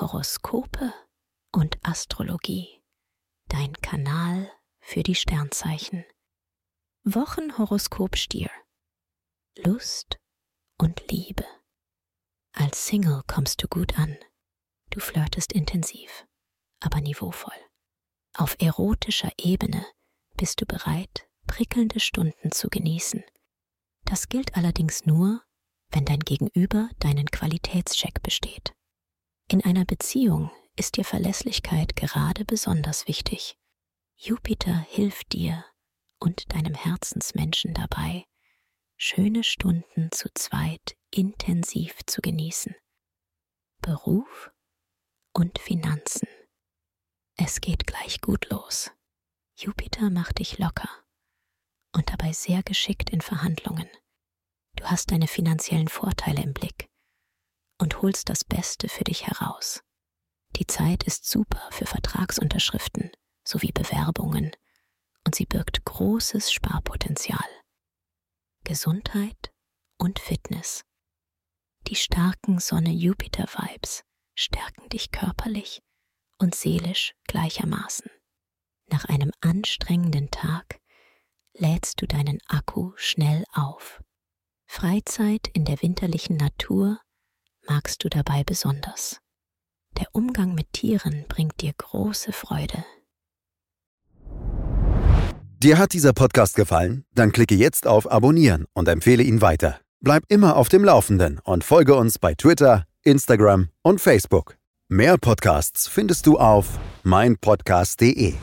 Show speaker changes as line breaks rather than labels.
Horoskope und Astrologie. Dein Kanal für die Sternzeichen. Wochenhoroskop Stier. Lust und Liebe. Als Single kommst du gut an. Du flirtest intensiv, aber niveauvoll. Auf erotischer Ebene bist du bereit, prickelnde Stunden zu genießen. Das gilt allerdings nur, wenn dein Gegenüber deinen Qualitätscheck besteht. In einer Beziehung ist dir Verlässlichkeit gerade besonders wichtig. Jupiter hilft dir und deinem Herzensmenschen dabei, schöne Stunden zu zweit intensiv zu genießen. Beruf und Finanzen. Es geht gleich gut los. Jupiter macht dich locker und dabei sehr geschickt in Verhandlungen. Du hast deine finanziellen Vorteile im Blick und holst das Beste für dich heraus. Die Zeit ist super für Vertragsunterschriften sowie Bewerbungen und sie birgt großes Sparpotenzial. Gesundheit und Fitness. Die starken Sonne-Jupiter-Vibes stärken dich körperlich und seelisch gleichermaßen. Nach einem anstrengenden Tag lädst du deinen Akku schnell auf. Freizeit in der winterlichen Natur magst du dabei besonders. Der Umgang mit Tieren bringt dir große Freude.
Dir hat dieser Podcast gefallen? Dann klicke jetzt auf Abonnieren und empfehle ihn weiter. Bleib immer auf dem Laufenden und folge uns bei Twitter, Instagram und Facebook. Mehr Podcasts findest du auf meinpodcast.de.